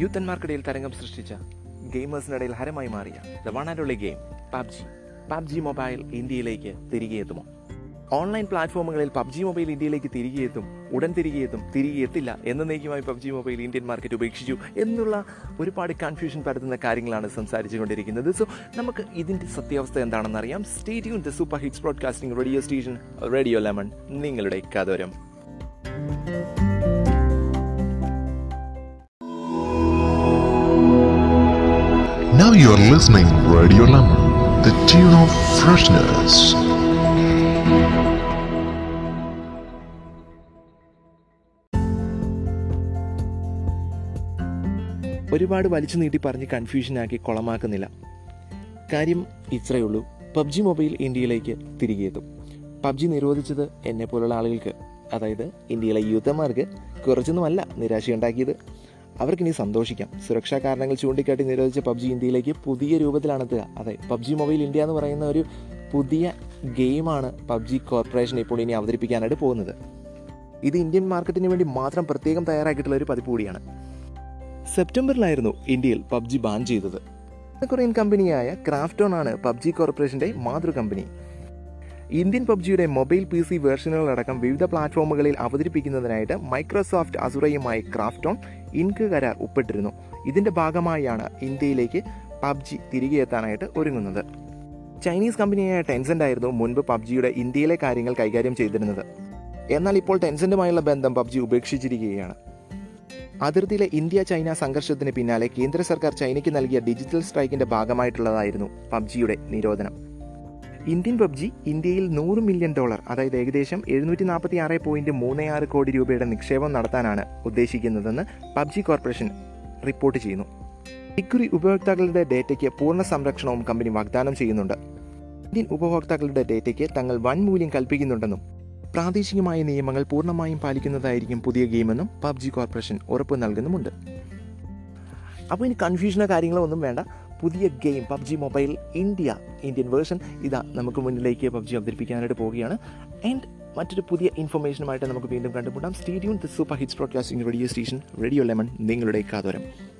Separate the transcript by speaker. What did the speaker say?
Speaker 1: യൂത്തന്മാർക്കിടയിൽ തരംഗം സൃഷ്ടിച്ച ഗെയിമേഴ്സിനിടയിൽ ഹരമായി മാറിയ the one and only game PUBG. PUBG mobile ഇന്ത്യയിലേക്ക് തിരികെ എത്തുമോ? ഓൺലൈൻ പ്ലാറ്റ്ഫോമുകളിൽ പബ്ജി മൊബൈൽ ഇന്ത്യയിലേക്ക് തിരികെ എത്തും ഉടൻ തിരികെ എത്തും തിരികെ എത്തില്ല എന്നേക്കുമായി പബ്ജി മൊബൈൽ ഇന്ത്യൻ മാർക്കറ്റ് ഉപേക്ഷിച്ചു എന്നുള്ള ഒരുപാട് കൺഫ്യൂഷൻ പരത്തുന്ന കാര്യങ്ങളാണ് സംസാരിച്ചു കൊണ്ടിരിക്കുന്നത് സോ നമുക്ക് ഇതിന്റെ സത്യാവസ്ഥ എന്താണെന്ന് അറിയാം stay tuned the super hits broadcasting radio station radio lemon നിങ്ങളുടെ കഥോരം.
Speaker 2: Now you are listening Radio Lemon, the tune of freshness.
Speaker 1: ഒരുപാട് വലിച്ചു നീട്ടി പറഞ്ഞ് കൺഫ്യൂഷനാക്കി കുളമാക്കുന്നില്ല. കാര്യം ഇത്രയേ ഉള്ളൂ. പബ്ജി മൊബൈൽ ഇന്ത്യയിലേക്ക് തിരികെ എത്തും. പബ്ജി നിരോധിച്ചത് എന്നെ പോലുള്ള ആളുകൾക്ക് അതായത് ഇന്ത്യയിലെ യൂത്തന്മാർക്ക് കുറച്ചൊന്നുമല്ല നിരാശയുണ്ടാക്കിയത്. അവർക്കിനി സന്തോഷിക്കാം. സുരക്ഷാ കാരണങ്ങൾ ചൂണ്ടിക്കാട്ടി നിരോധിച്ച പബ്ജി ഇന്ത്യയിലേക്ക് പുതിയ രൂപത്തിലാണെത്തുക. അതെ പബ്ജി മൊബൈൽ ഇന്ത്യ എന്ന് പറയുന്ന ഒരു പുതിയ ഗെയിമാണ് പബ്ജി കോർപ്പറേഷൻ ഇപ്പോൾ ഇനി അവതരിപ്പിക്കാനായിട്ട് പോകുന്നത്. ഇത് ഇന്ത്യൻ മാർക്കറ്റിന് വേണ്ടി മാത്രം പ്രത്യേകം തയ്യാറാക്കിയിട്ടുള്ള ഒരു പതിപ്പ് കൂടിയാണ്. സെപ്റ്റംബറിലായിരുന്നു ഇന്ത്യയിൽ പബ്ജി ബാൻ ചെയ്തത്. കൊറിയൻ കമ്പനിയായ ക്രാഫ്റ്റോൺ ആണ് പബ്ജി കോർപ്പറേഷന്റെ മാതൃ കമ്പനി ഇന്ത്യൻ പബ്ജിയുടെ മൊബൈൽ പി സി വേർഷനുകളടക്കം വിവിധ പ്ലാറ്റ്ഫോമുകളിൽ അവതരിപ്പിക്കുന്നതിനായിട്ട് മൈക്രോസോഫ്റ്റ് അസുറയുമായി ക്രാഫ്റ്റോൺ ഇൻക് കരാർ ഒപ്പിട്ടിരുന്നു ഇതിന്റെ ഭാഗമായാണ് ഇന്ത്യയിലേക്ക് പബ്ജി തിരികെ എത്താനായിട്ട് ഒരുങ്ങുന്നത്. ചൈനീസ് കമ്പനിയായ ടെൻസെന്റ് ആയിരുന്നു മുൻപ് പബ്ജിയുടെ ഇന്ത്യയിലെ കാര്യങ്ങൾ കൈകാര്യം ചെയ്തിരുന്നത്. എന്നാൽ ഇപ്പോൾ ടെൻസെന്റുമായുള്ള ബന്ധം പബ്ജി ഉപേക്ഷിച്ചിരിക്കുകയാണ്. അതിർത്തിയിലെ ഇന്ത്യ ചൈന സംഘർഷത്തിന് പിന്നാലെ കേന്ദ്ര സർക്കാർ ചൈനയ്ക്ക് നൽകിയ ഡിജിറ്റൽ സ്ട്രൈക്കിന്റെ ഭാഗമായിട്ടുള്ളതായിരുന്നു പബ്ജിയുടെ നിരോധനം. ഇന്ത്യൻ പബ്ജി ഇന്ത്യയിൽ നൂറ് മില്യൺ ഡോളർ അതായത് ഏകദേശം എഴുന്നൂറ്റി നാൽപ്പത്തി ആറ് പോയിന്റ് മൂന്ന് ആറ് കോടി രൂപയുടെ നിക്ഷേപം നടത്താനാണ് ഉദ്ദേശിക്കുന്നതെന്ന് പബ്ജി കോർപ്പറേഷൻ റിപ്പോർട്ട് ചെയ്യുന്നു. ഇക്കുറി ഉപഭോക്താക്കളുടെ ഡേറ്റയ്ക്ക് പൂർണ സംരക്ഷണവും കമ്പനി വാഗ്ദാനം ചെയ്യുന്നുണ്ട്. ഇന്ത്യൻ ഉപഭോക്താക്കളുടെ ഡേറ്റയ്ക്ക് തങ്ങൾ വൻ മൂല്യം കൽപ്പിക്കുന്നുണ്ടെന്നും പ്രാദേശികമായ നിയമങ്ങൾ പൂർണമായും പാലിക്കുന്നതായിരിക്കും പുതിയ ഗെയിമെന്നും പബ്ജി കോർപ്പറേഷൻ ഉറപ്പ് നൽകുന്നുമുണ്ട്. അപ്പോൾ ഇനി കൺഫ്യൂഷനോ കാര്യങ്ങളോ ഒന്നും വേണ്ട. പുതിയ game PUBG mobile India Indian version ഇതാ നമുക്ക് മുന്നിലേക്ക് പബ്ജി അവതരിപ്പിക്കാനായിട്ട് പോവുകയാണ്. ആൻഡ് മറ്റൊരു പുതിയ ഇൻഫർമേഷനുമായിട്ട് നമുക്ക് വീണ്ടും കണ്ടുമുട്ടാം. Stay tuned the super hits broadcasting radio station radio lemon നിങ്ങളുടെ കാതോരം.